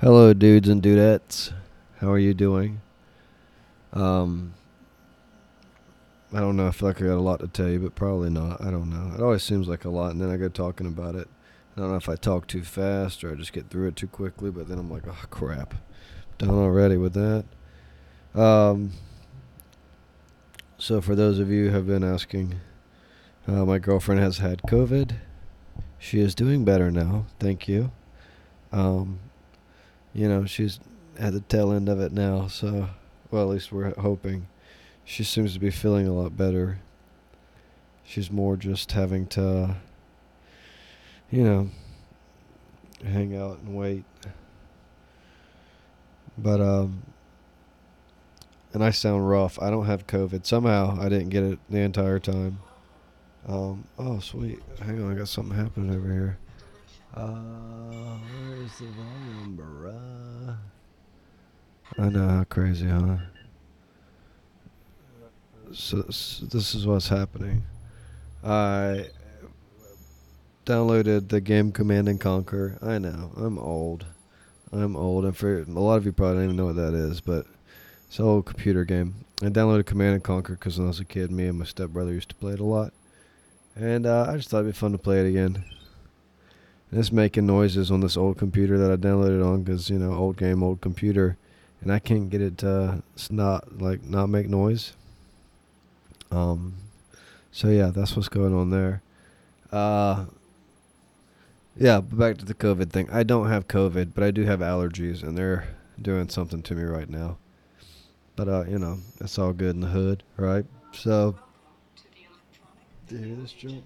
Hello, dudes and dudettes. How are you doing? Um, I don't know. I feel like I got a lot to tell you, but probably not. I don't know. It always seems like a lot, and then I go talking about it. I don't know if I talk too fast or I just get through it too quickly, but then I'm like, oh crap, done already with that. Um, so for those of you who have been asking, uh, my girlfriend has had COVID. She is doing better now. Thank you. Um, you know, she's at the tail end of it now, so, well, at least we're hoping. She seems to be feeling a lot better. She's more just having to, you know, hang out and wait. But, um, and I sound rough. I don't have COVID. Somehow I didn't get it the entire time. Um, oh, sweet. Hang on, I got something happening over here. Uh, where's the volume, bruh? I know how crazy, huh? So, so this is what's happening. I downloaded the game Command and Conquer. I know I'm old. I'm old, and for a lot of you probably don't even know what that is, but it's an old computer game. I downloaded Command and Conquer because when I was a kid, me and my stepbrother used to play it a lot, and uh, I just thought it'd be fun to play it again. It's making noises on this old computer that I downloaded on because you know old game, old computer, and I can't get it to not like not make noise. Um, so yeah, that's what's going on there. Uh, yeah, but back to the COVID thing. I don't have COVID, but I do have allergies, and they're doing something to me right now. But uh, you know, it's all good in the hood, right? So, do you hear this junk?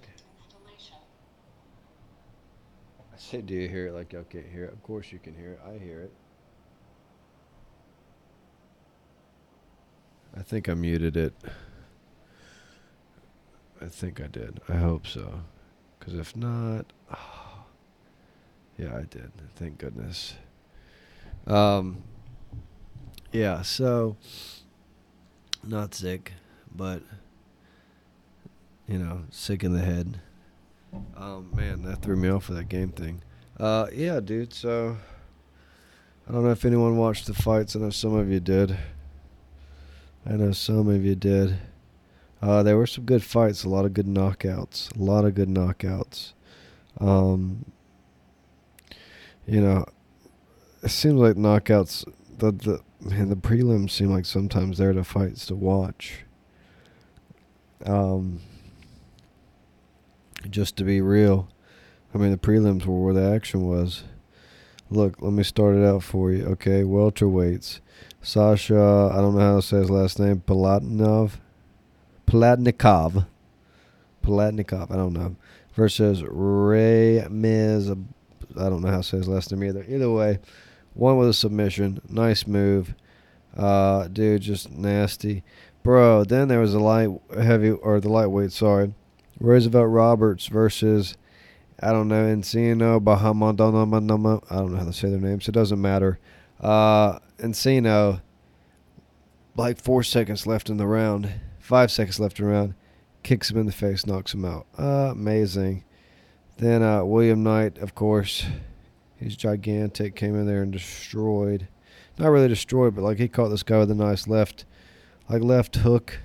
I said, do you hear it like y'all can't hear it? Of course you can hear it. I hear it. I think I muted it. I think I did. I hope so. Because if not, oh, yeah, I did. Thank goodness. Um, yeah, so not sick, but you know, sick in the head. Um, man, that threw me off with that game thing. Uh, yeah, dude. So I don't know if anyone watched the fights. I know some of you did. I know some of you did. Uh, there were some good fights, a lot of good knockouts, a lot of good knockouts. Um, you know, it seems like knockouts. The the man, the prelims seem like sometimes they're the fights to watch. Um, just to be real, I mean the prelims were where the action was. Look, let me start it out for you. Okay, welterweights. Sasha, I don't know how to say his last name, Palatnov. Palatnikov. Palatnikov, I don't know. Versus Ramiz. I don't know how to say his last name either. Either way, one with a submission. Nice move. Uh, dude, just nasty. Bro, then there was a light heavy, or the lightweight, sorry. Roosevelt Roberts versus, I don't know, Encino Bahamadonama. I don't know how to say their names. It doesn't matter. Uh, Encino, like four seconds left in the round Five seconds left around. Kicks him in the face, knocks him out. Uh, amazing. Then uh, William Knight, of course, he's gigantic, came in there and destroyed. Not really destroyed, but like he caught this guy with a nice left, like left hook,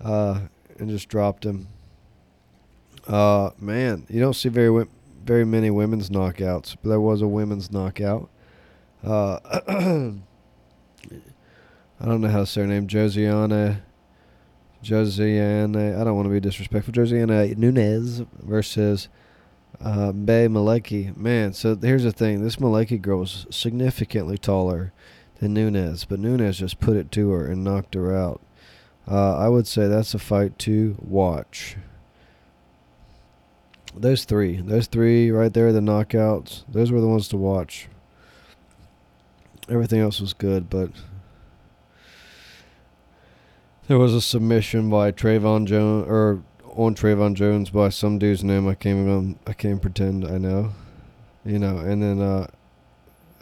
uh, and just dropped him. Uh, man, you don't see very very many women's knockouts, but there was a women's knockout. Uh, I don't know how to say her name, Josiana Josiana, I don't want to be disrespectful. Josiana Nunes versus uh, Bay Malecki. Man, so here's the thing. This Malecki girl is significantly taller than Nunes, but Nunes just put it to her and knocked her out. Uh, I would say that's a fight to watch. Those three, those three right there, the knockouts, those were the ones to watch. Everything else was good, but there was a submission by Trevin Jones or on Trevin Jones by some dude's name. I can't even I can't pretend I know. You know, and then uh,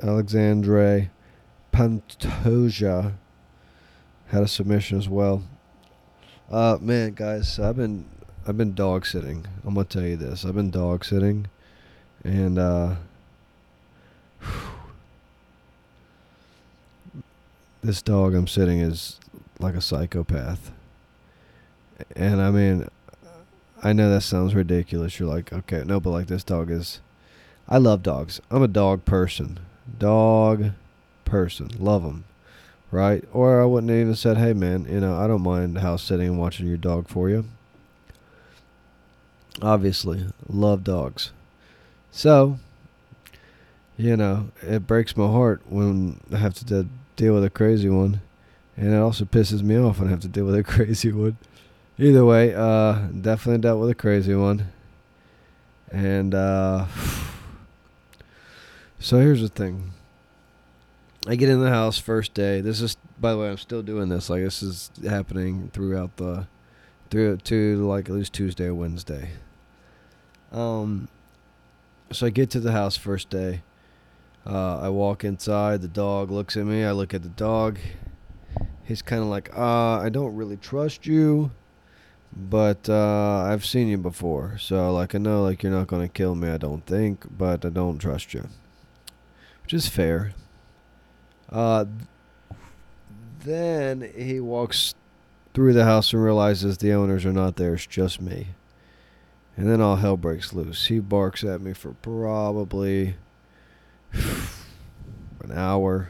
Alexandre Pantoja had a submission as well. Uh, man, guys, I've been I've been dog sitting. I'm gonna tell you this. I've been dog sitting, and uh, this dog I'm sitting is like a psychopath. And I mean, I know that sounds ridiculous. You're like, okay, no, but like this dog is. I love dogs. I'm a dog person. Dog person. Love them. Right? Or I wouldn't even said, hey man, you know, I don't mind house sitting and watching your dog for you. Obviously, love dogs. So, you know, it breaks my heart when I have to de- deal with a crazy one. And it also pisses me off when I have to deal with a crazy one. Either way, uh, definitely dealt with a crazy one. And uh, so here's the thing. I get in the house first day. This is, by the way, I'm still doing this. Like this is happening throughout the, through to like at least Tuesday or Wednesday. Um, so I get to the house first day. Uh, I walk inside. The dog looks at me. I look at the dog. He's kind of like, uh, I don't really trust you, but uh, I've seen you before. So, like, I know, like, you're not going to kill me, I don't think, but I don't trust you. Which is fair. Uh, then he walks through the house and realizes the owners are not there. It's just me. And then all hell breaks loose. He barks at me for probably an hour.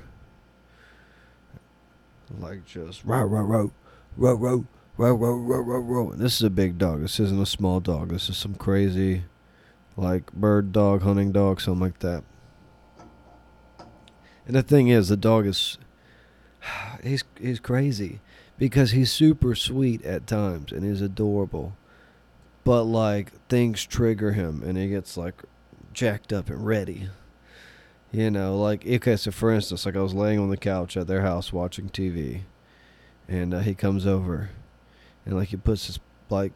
Like just row, row, row, row, row, row, row, row, row, row. And this is a big dog. This isn't a small dog. This is some crazy, like bird dog, hunting dog, something like that. And the thing is, the dog is, he's he's crazy because he's super sweet at times and he's adorable, but like things trigger him and he gets like jacked up and ready. You know, like okay, so for instance, like I was laying on the couch at their house watching TV, and uh, he comes over, and like he puts his like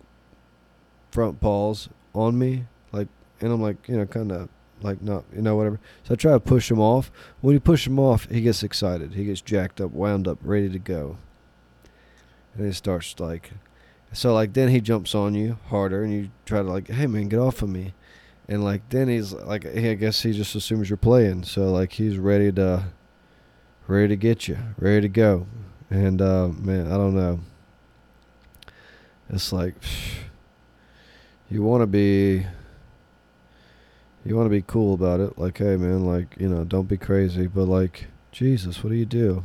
front paws on me, like, and I'm like, you know, kind of like not, you know, whatever. So I try to push him off. When you push him off, he gets excited. He gets jacked up, wound up, ready to go, and he starts like, so like then he jumps on you harder, and you try to like, hey man, get off of me and like then he's like I guess he just assumes you're playing, so like he's ready to ready to get you, ready to go. And uh man, I don't know. It's like you want to be you want to be cool about it. Like, hey man, like, you know, don't be crazy, but like Jesus, what do you do?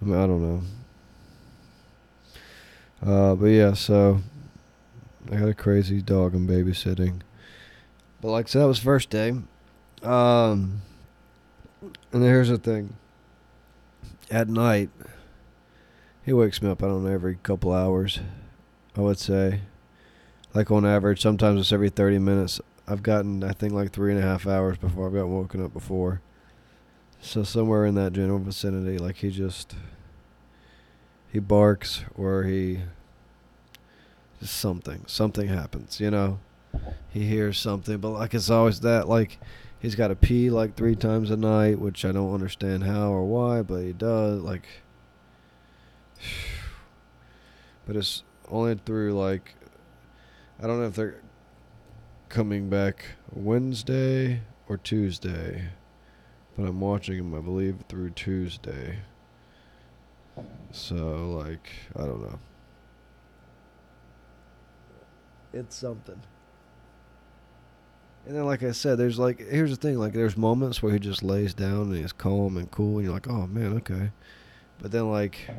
I, mean, I don't know. Uh, but yeah, so I got a crazy dog I'm babysitting. But like I said, that was first day. Um and here's the thing. At night he wakes me up, I don't know, every couple hours, I would say. Like on average, sometimes it's every thirty minutes. I've gotten I think like three and a half hours before I've got woken up before. So somewhere in that general vicinity, like he just he barks or he something. Something happens, you know. He hears something, but like it's always that like he's got to pee like three times a night, which I don't understand how or why, but he does. Like, but it's only through like I don't know if they're coming back Wednesday or Tuesday, but I'm watching him, I believe, through Tuesday. So like I don't know. It's something. And then, like I said, there's like here's the thing: like there's moments where he just lays down and he's calm and cool, and you're like, oh man, okay. But then like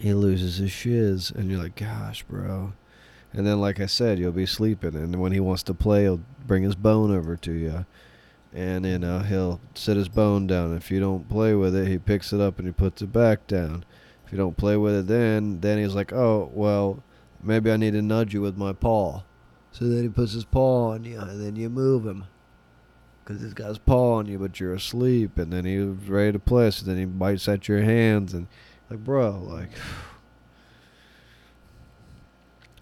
he loses his shiz, and you're like, gosh, bro. And then, like I said, you'll be sleeping, and when he wants to play, he'll bring his bone over to you, and you know he'll sit his bone down. If you don't play with it, he picks it up and he puts it back down. If you don't play with it, then then he's like, oh well Maybe I need to nudge you with my paw. So then he puts his paw on you, and then you move him. Because he's got his paw on you, but you're asleep. And then he's ready to play, so then he bites at your hands. And, like, bro, like.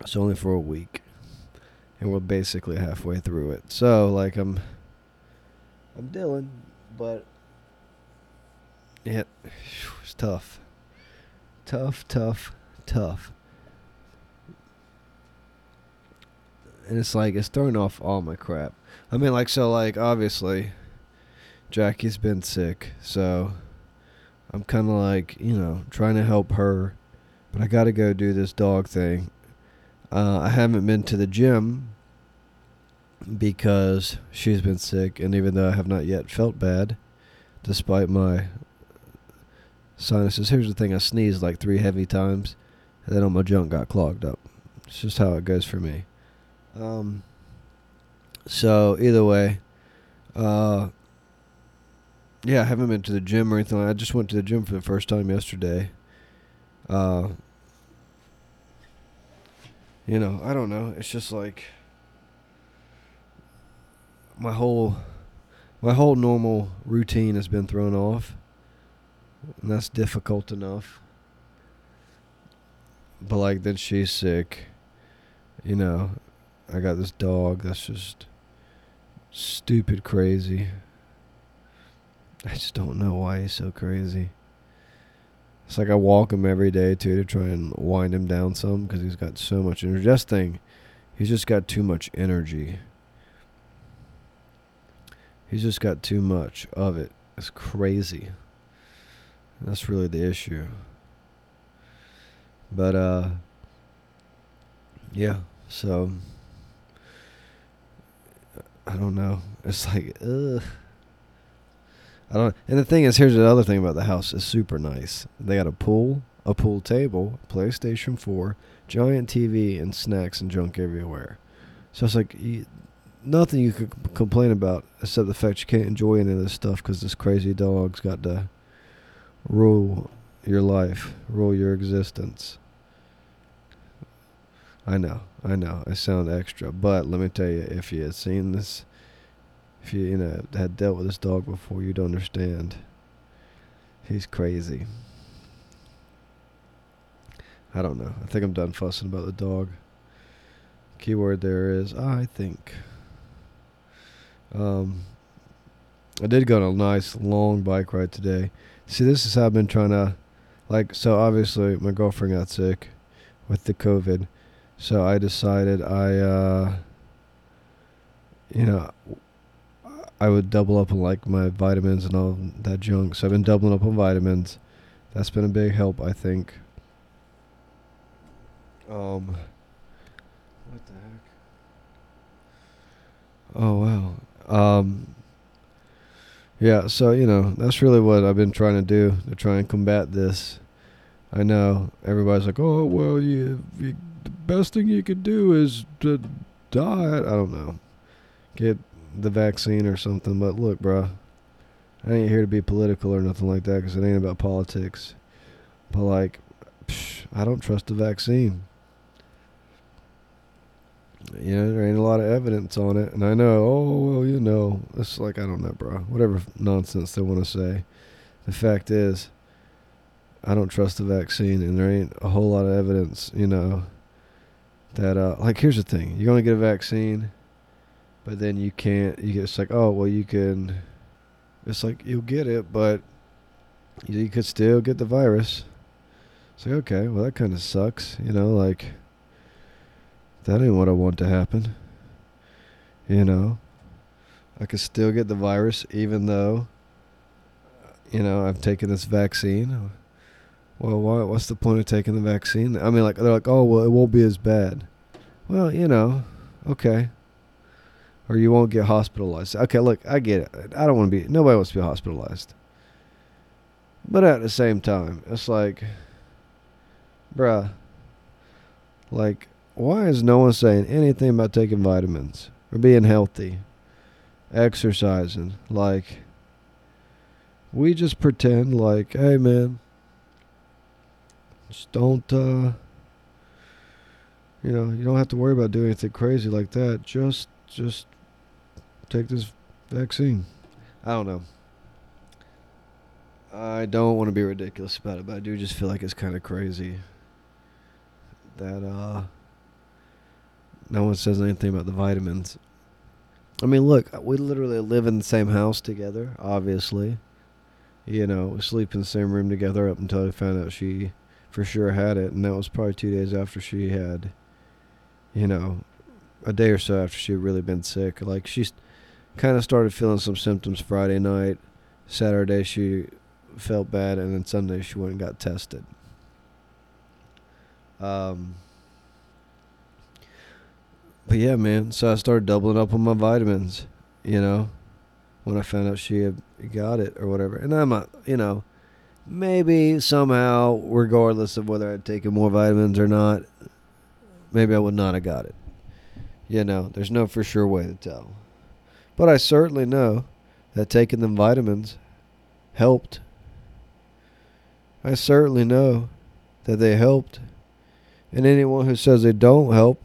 It's only for a week. And we're basically halfway through it. So, like, I'm. I'm Dylan, but. Yeah, it's tough. Tough, tough, tough. and it's like it's throwing off all my crap. I mean, like so, like obviously, Jackie's been sick, so I'm kind of like, you know, trying to help her, but I got to go do this dog thing. Uh, I haven't been to the gym because she's been sick, and even though I have not yet felt bad, despite my sinuses, here's the thing I sneezed like three heavy times, and then all my junk got clogged up. It's just how it goes for me. Um, so, either way, uh, yeah, I haven't been to the gym or anything. I just went to the gym for the first time yesterday. Uh, you know, I don't know. It's just like my whole my whole normal routine has been thrown off. And that's difficult enough. But like then she's sick. You know, I got this dog that's just stupid crazy. I just don't know why he's so crazy. It's like I walk him every day too to try and wind him down some because he's got so much energy. This thing, he's just got too much energy. He's just got too much of it. It's crazy. That's really the issue. But uh yeah, so I don't know. It's like ugh. I don't. And the thing is, here's the other thing about the house. It's super nice. They got a pool, a pool table, PlayStation 4, giant TV, and snacks and junk everywhere. So it's like nothing you could complain about except the fact you can't enjoy any of this stuff because this crazy dog's got to rule your life, rule your existence. I know, I know, I sound extra, but let me tell you, if you had seen this if you you know had dealt with this dog before, you'd understand. He's crazy. I don't know. I think I'm done fussing about the dog. Keyword there is I think. Um, I did go on a nice long bike ride today. See, this is how I've been trying to, like, so obviously my girlfriend got sick with the COVID, so I decided I, uh, you know, I would double up on like my vitamins and all that junk. So I've been doubling up on vitamins. That's been a big help, I think. Um, what the heck? Oh wow. Um, yeah. So you know that's really what I've been trying to do to try and combat this. I know everybody's like, oh well, you, you the best thing you could do is to diet. I don't know. Get the vaccine or something. But look, bro, I ain't here to be political or nothing like that because it ain't about politics. But like, psh, I don't trust the vaccine. You know, there ain't a lot of evidence on it, and I know. Oh well, you know, it's like I don't know, bro. Whatever nonsense they want to say. The fact is, I don't trust the vaccine, and there ain't a whole lot of evidence. You know, that uh, like here's the thing: you're gonna get a vaccine but then you can't. You get it's like, oh well, you can. It's like you'll get it, but you could still get the virus. It's like okay, well that kind of sucks, you know. Like that ain't what I want to happen. You know, I could still get the virus even though, you know, I've taken this vaccine. Well, why, what's the point of taking the vaccine? I mean, like they're like, oh well, it won't be as bad. Well, you know, okay or you won't get hospitalized. Okay, look, I get it. I don't want to be. Nobody wants to be hospitalized. But at the same time, it's like, bruh, like, why is no one saying anything about taking vitamins or being healthy, exercising? Like, we just pretend like, hey, man, just don't, uh, you know, you don't have to worry about doing anything crazy like that. Just, just take this vaccine. I don't know. I don't want to be ridiculous about it, but I do just feel like it's kind of crazy that uh no one says anything about the vitamins. I mean, look, we literally live in the same house together, obviously. You know, we sleep in the same room together up until I found out she for sure had it, and that was probably two days after she had, you know, a day or so after she had really been sick. Like she's kind of started feeling some symptoms Friday night. Saturday she felt bad, and then Sunday she went and got tested. Um, but yeah, man. So I started doubling up on my vitamins. You know, when I found out she had got it or whatever, and I'm a, you know, maybe somehow, regardless of whether I'd taken more vitamins or not, maybe I would not have got it. You know, there's no for sure way to tell. But I certainly know that taking them vitamins helped. I certainly know that they helped. And anyone who says they don't help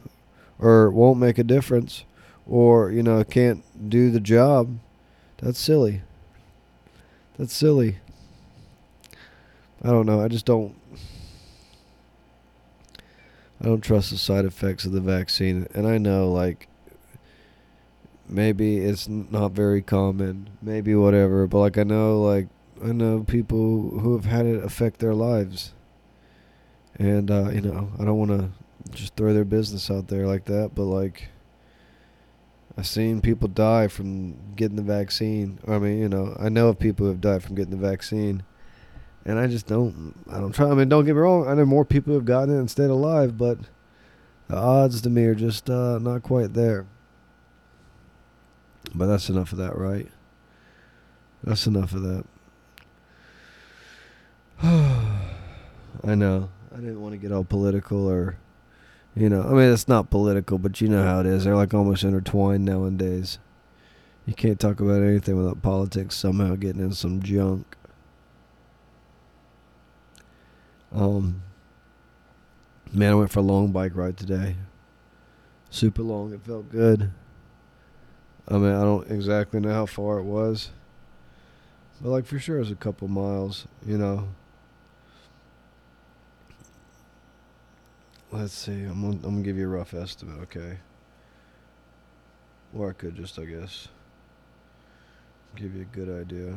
or won't make a difference or, you know, can't do the job, that's silly. That's silly. I don't know. I just don't I don't trust the side effects of the vaccine. And I know like maybe it's not very common, maybe whatever, but like I know like I know people who have had it affect their lives. And uh, you know, I don't want to just throw their business out there like that, but like I've seen people die from getting the vaccine. I mean, you know, I know of people who have died from getting the vaccine. And I just don't I don't try I mean don't get me wrong, I know more people have gotten it and stayed alive, but the odds to me are just uh, not quite there. But that's enough of that, right? That's enough of that. I know. I didn't want to get all political or, you know, I mean, it's not political, but you know how it is. They're like almost intertwined nowadays. You can't talk about anything without politics somehow getting in some junk. Um, man, I went for a long bike ride today. Super long. It felt good. I mean, I don't exactly know how far it was, but like for sure, it was a couple miles. You know. Let's see. I'm gonna, I'm gonna give you a rough estimate, okay? Or I could just, I guess, give you a good idea.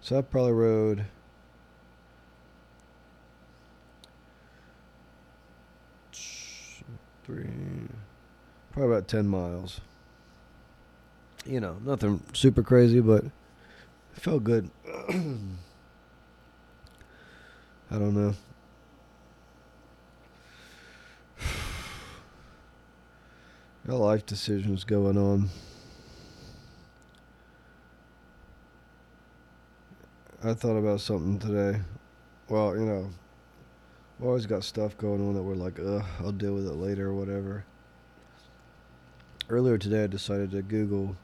So I probably rode three, probably about 10 miles. You know, nothing super crazy, but felt good. I don't know. Got life decisions going on. I thought about something today. Well, you know, we always got stuff going on that we're like, ugh, I'll deal with it later or whatever. Earlier today, I decided to Google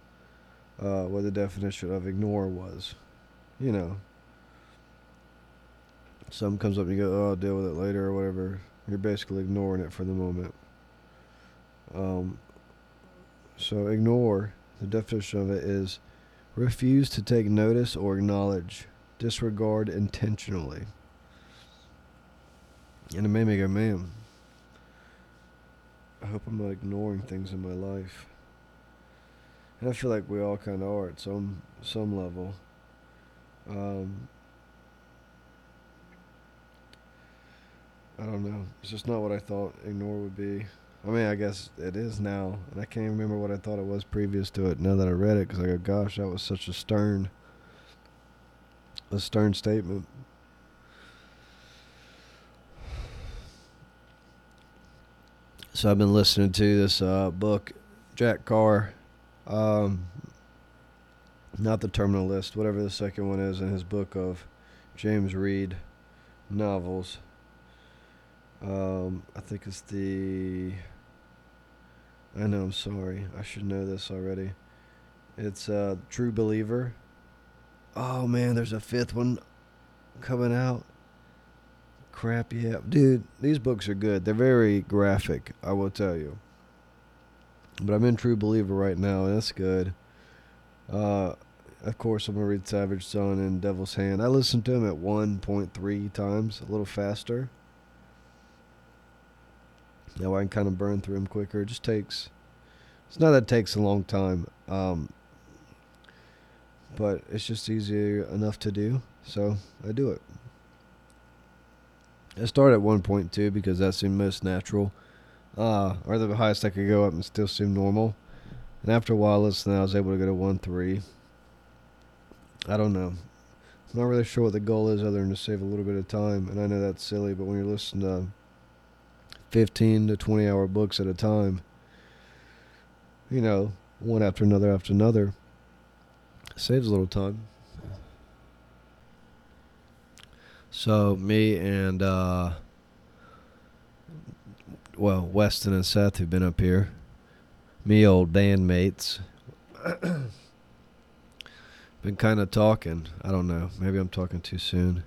uh, what the definition of ignore was. You know, something comes up and you go, oh, I'll deal with it later or whatever. You're basically ignoring it for the moment. Um, so, ignore, the definition of it is refuse to take notice or acknowledge disregard intentionally. And it made me go, man, I hope I'm not ignoring things in my life. And I feel like we all kind of are at some some level. Um, I don't know. It's just not what I thought ignore would be. I mean, I guess it is now, and I can't remember what I thought it was previous to it. Now that I read it, because I go, gosh, that was such a stern a stern statement. So I've been listening to this uh, book, Jack Carr, um, not the Terminal List, whatever the second one is in his book of James Reece novels. Um, I think it's the. I know. I'm sorry. I should know this already. It's uh, True Believer Oh man, there's a fifth one coming out. Crap, yeah. Dude, these books are good. They're very graphic, I will tell you. But I'm in True Believer right now, and that's good. Uh, of course, I'm going to read Savage Son and Devil's Hand. I listened to them at 1.3 times, a little faster. Now I can kind of burn through them quicker. It just takes, it's not that it takes a long time. Um, but it's just easy enough to do, so I do it. I start at 1.2 because that seemed most natural, uh, or the highest I could go up and still seem normal. And after a while listening, I was able to go to one three. I don't know. I'm not really sure what the goal is other than to save a little bit of time. And I know that's silly, but when you're listening to 15 to 20 hour books at a time, you know, one after another after another, saves a little time. So me and uh, well, Weston and Seth who've been up here, me old Dan mates, been kind of talking. I don't know. Maybe I'm talking too soon.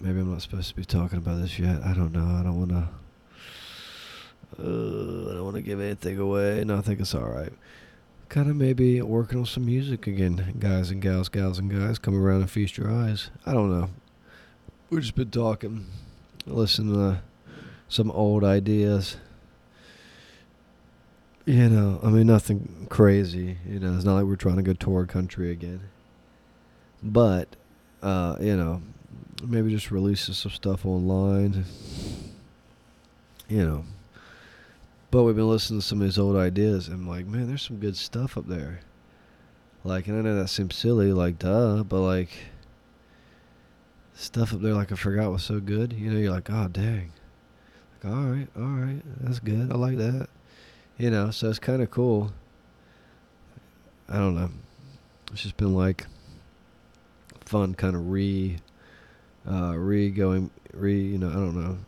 Maybe I'm not supposed to be talking about this yet. I don't know. I don't want to. Uh, I don't want to give anything away. No, I think it's all right. Kind of maybe working on some music again, guys and gals, gals and guys. Come around and feast your eyes. I don't know. We've just been talking, listening to some old ideas. You know, I mean, nothing crazy. You know, it's not like we're trying to go tour country again. But, uh, you know, maybe just releasing some stuff online. You know. But we've been listening to some of these old ideas, and I'm like, man, there's some good stuff up there. Like, and I know that seems silly, like, duh, but like, stuff up there, like, I forgot was so good. You know, you're like, oh, dang. All right, all right, that's good. I like that. You know, so it's kind of cool. I don't know. It's just been like fun, kind of re, uh, re going, re. You know, I don't know.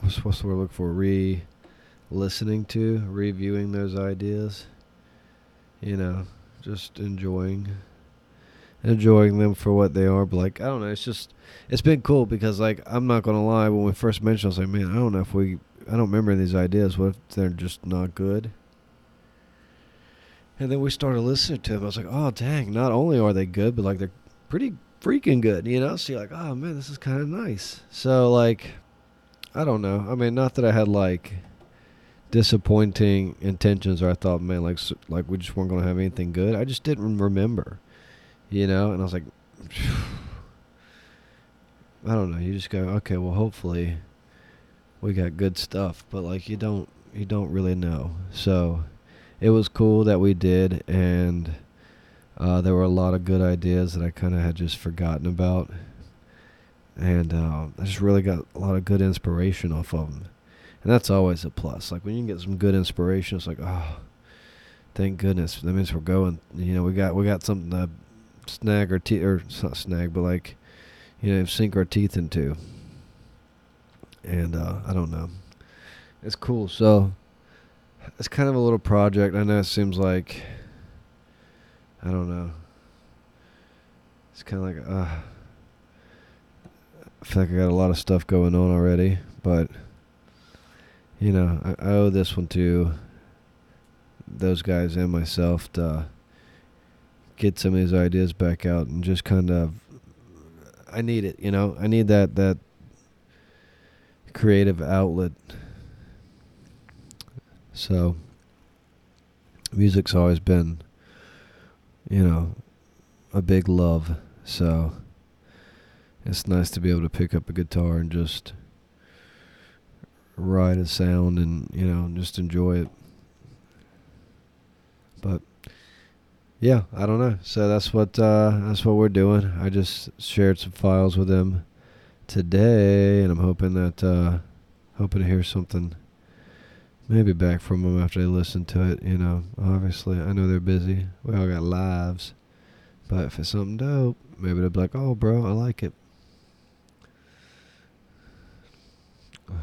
What's what's the word look for? Re, listening to, reviewing those ideas. You know, just enjoying, enjoying them for what they are. But like, I don't know. It's just, it's been cool because like, I'm not gonna lie. When we first mentioned, I was like, man, I don't know if we I don't remember these ideas. What if they're just not good? And then we started listening to them. I was like, oh, dang, not only are they good, but like they're pretty freaking good, you know? So you're like, oh, man, this is kind of nice. So, like, I don't know. I mean, not that I had like disappointing intentions or I thought, man, like, like we just weren't to have anything good. I just didn't remember, you know? And I was like, I don't know. You just go, okay, well, hopefully we got good stuff, but like you don't you don't really know. So it was cool that we did, and uh, there were a lot of good ideas that I kind of had just forgotten about, and uh, I just really got a lot of good inspiration off of them, and that's always a plus. Like when you get some good inspiration, it's like oh, thank goodness. That means we're going. You know, we got we got something to snag our teeth, or not snag, but like you know, sink our teeth into and uh, I don't know. It's cool. So it's kind of a little project. I know it seems like I don't know. It's kind of like uh, I feel like I got a lot of stuff going on already, but you know, I, I owe this one to those guys and myself to get some of these ideas back out and just kind of I need it, you know. I need that that creative outlet. So, music's always been, you know, a big love. So, it's nice to be able to pick up a guitar and just ride a sound and, you know, just enjoy it. But, yeah, I don't know. So that's what uh, that's what we're doing. I just shared some files with them today, and I'm hoping that uh, hoping to hear something maybe back from them after they listen to it. You know, obviously I know they're busy. We all got lives, but if it's something dope, maybe they'll be like, "Oh, bro, I like it." I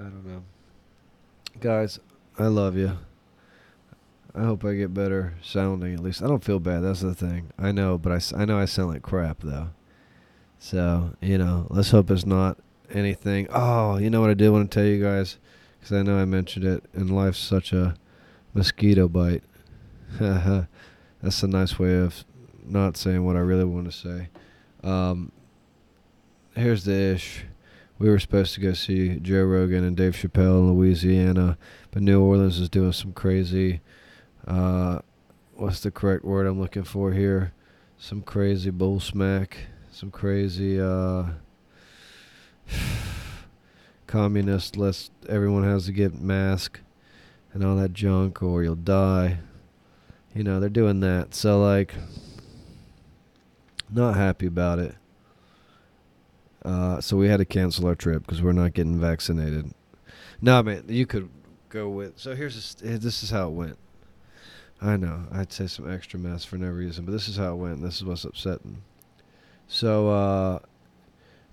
don't know, guys. I love you. I hope I get better sounding at least. I don't feel bad. That's the thing. I know, but I, I know I sound like crap though. So, you know, let's hope it's not anything. Oh, you know what I did want to tell you guys? Because I know I mentioned it, and life's such a mosquito bite. That's a nice way of not saying what I really want to say. Um, here's the ish. We were supposed to go see Joe Rogan and Dave Chappelle in Louisiana, but New Orleans is doing some crazy. Uh, what's the correct word I'm looking for here? Some crazy bull smack some crazy uh, communist list. Everyone has to get mask and all that junk, or you'll die. You know, they're doing that. So like, not happy about it. Uh, so we had to cancel our trip because we're not getting vaccinated. No, man, you could go with. So here's this, this is how it went. I know I'd say some extra mess for no reason, but this is how it went. This is what's upsetting. So, uh,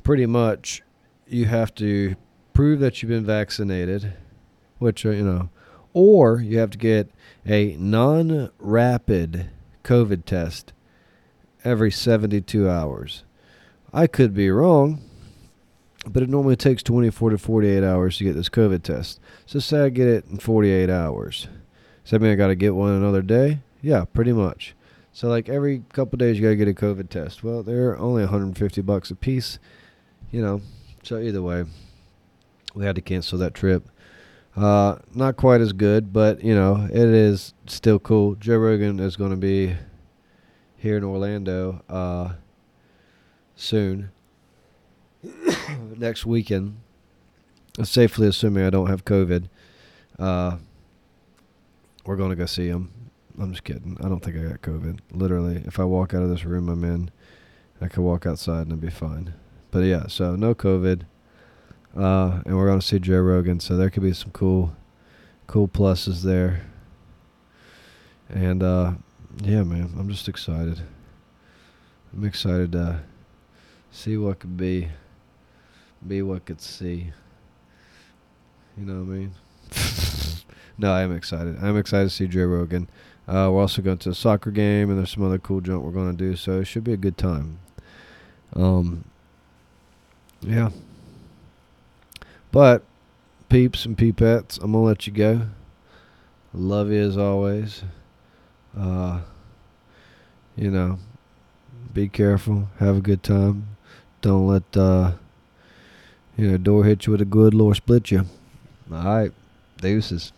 pretty much, you have to prove that you've been vaccinated, which, uh, you know, or you have to get a non rapid COVID test every 72 hours. I could be wrong, but it normally takes 24 to 48 hours to get this COVID test. So, say I get it in 48 hours. Mean I got to get one another day? Yeah, pretty much. So like every couple days you got to get a COVID test. Well, they're only 150 bucks a piece, you know. So either way, we had to cancel that trip. Uh, not quite as good, but you know it is still cool. Joe Rogan is going to be here in Orlando uh, soon, next weekend. Safely assuming I don't have COVID, uh, we're going to go see him. I'm just kidding. I don't think I got COVID. Literally, if I walk out of this room I'm in, I could walk outside and it'd be fine. But yeah, so no COVID. Uh, and we're going to see Joe Rogan, so there could be some cool, cool pluses there. And uh, yeah, man, I'm just excited. I'm excited to see what could be, be what could see. You know what I mean? no, I am excited. I'm excited to see Joe Rogan. Uh, we're also going to a soccer game, and there's some other cool junk we're going to do. So it should be a good time. Um, yeah. But peeps and peepettes, I'm gonna let you go. Love you as always. Uh, you know, be careful. Have a good time. Don't let uh, you know door hit you with a good Lord split you. All right, deuces.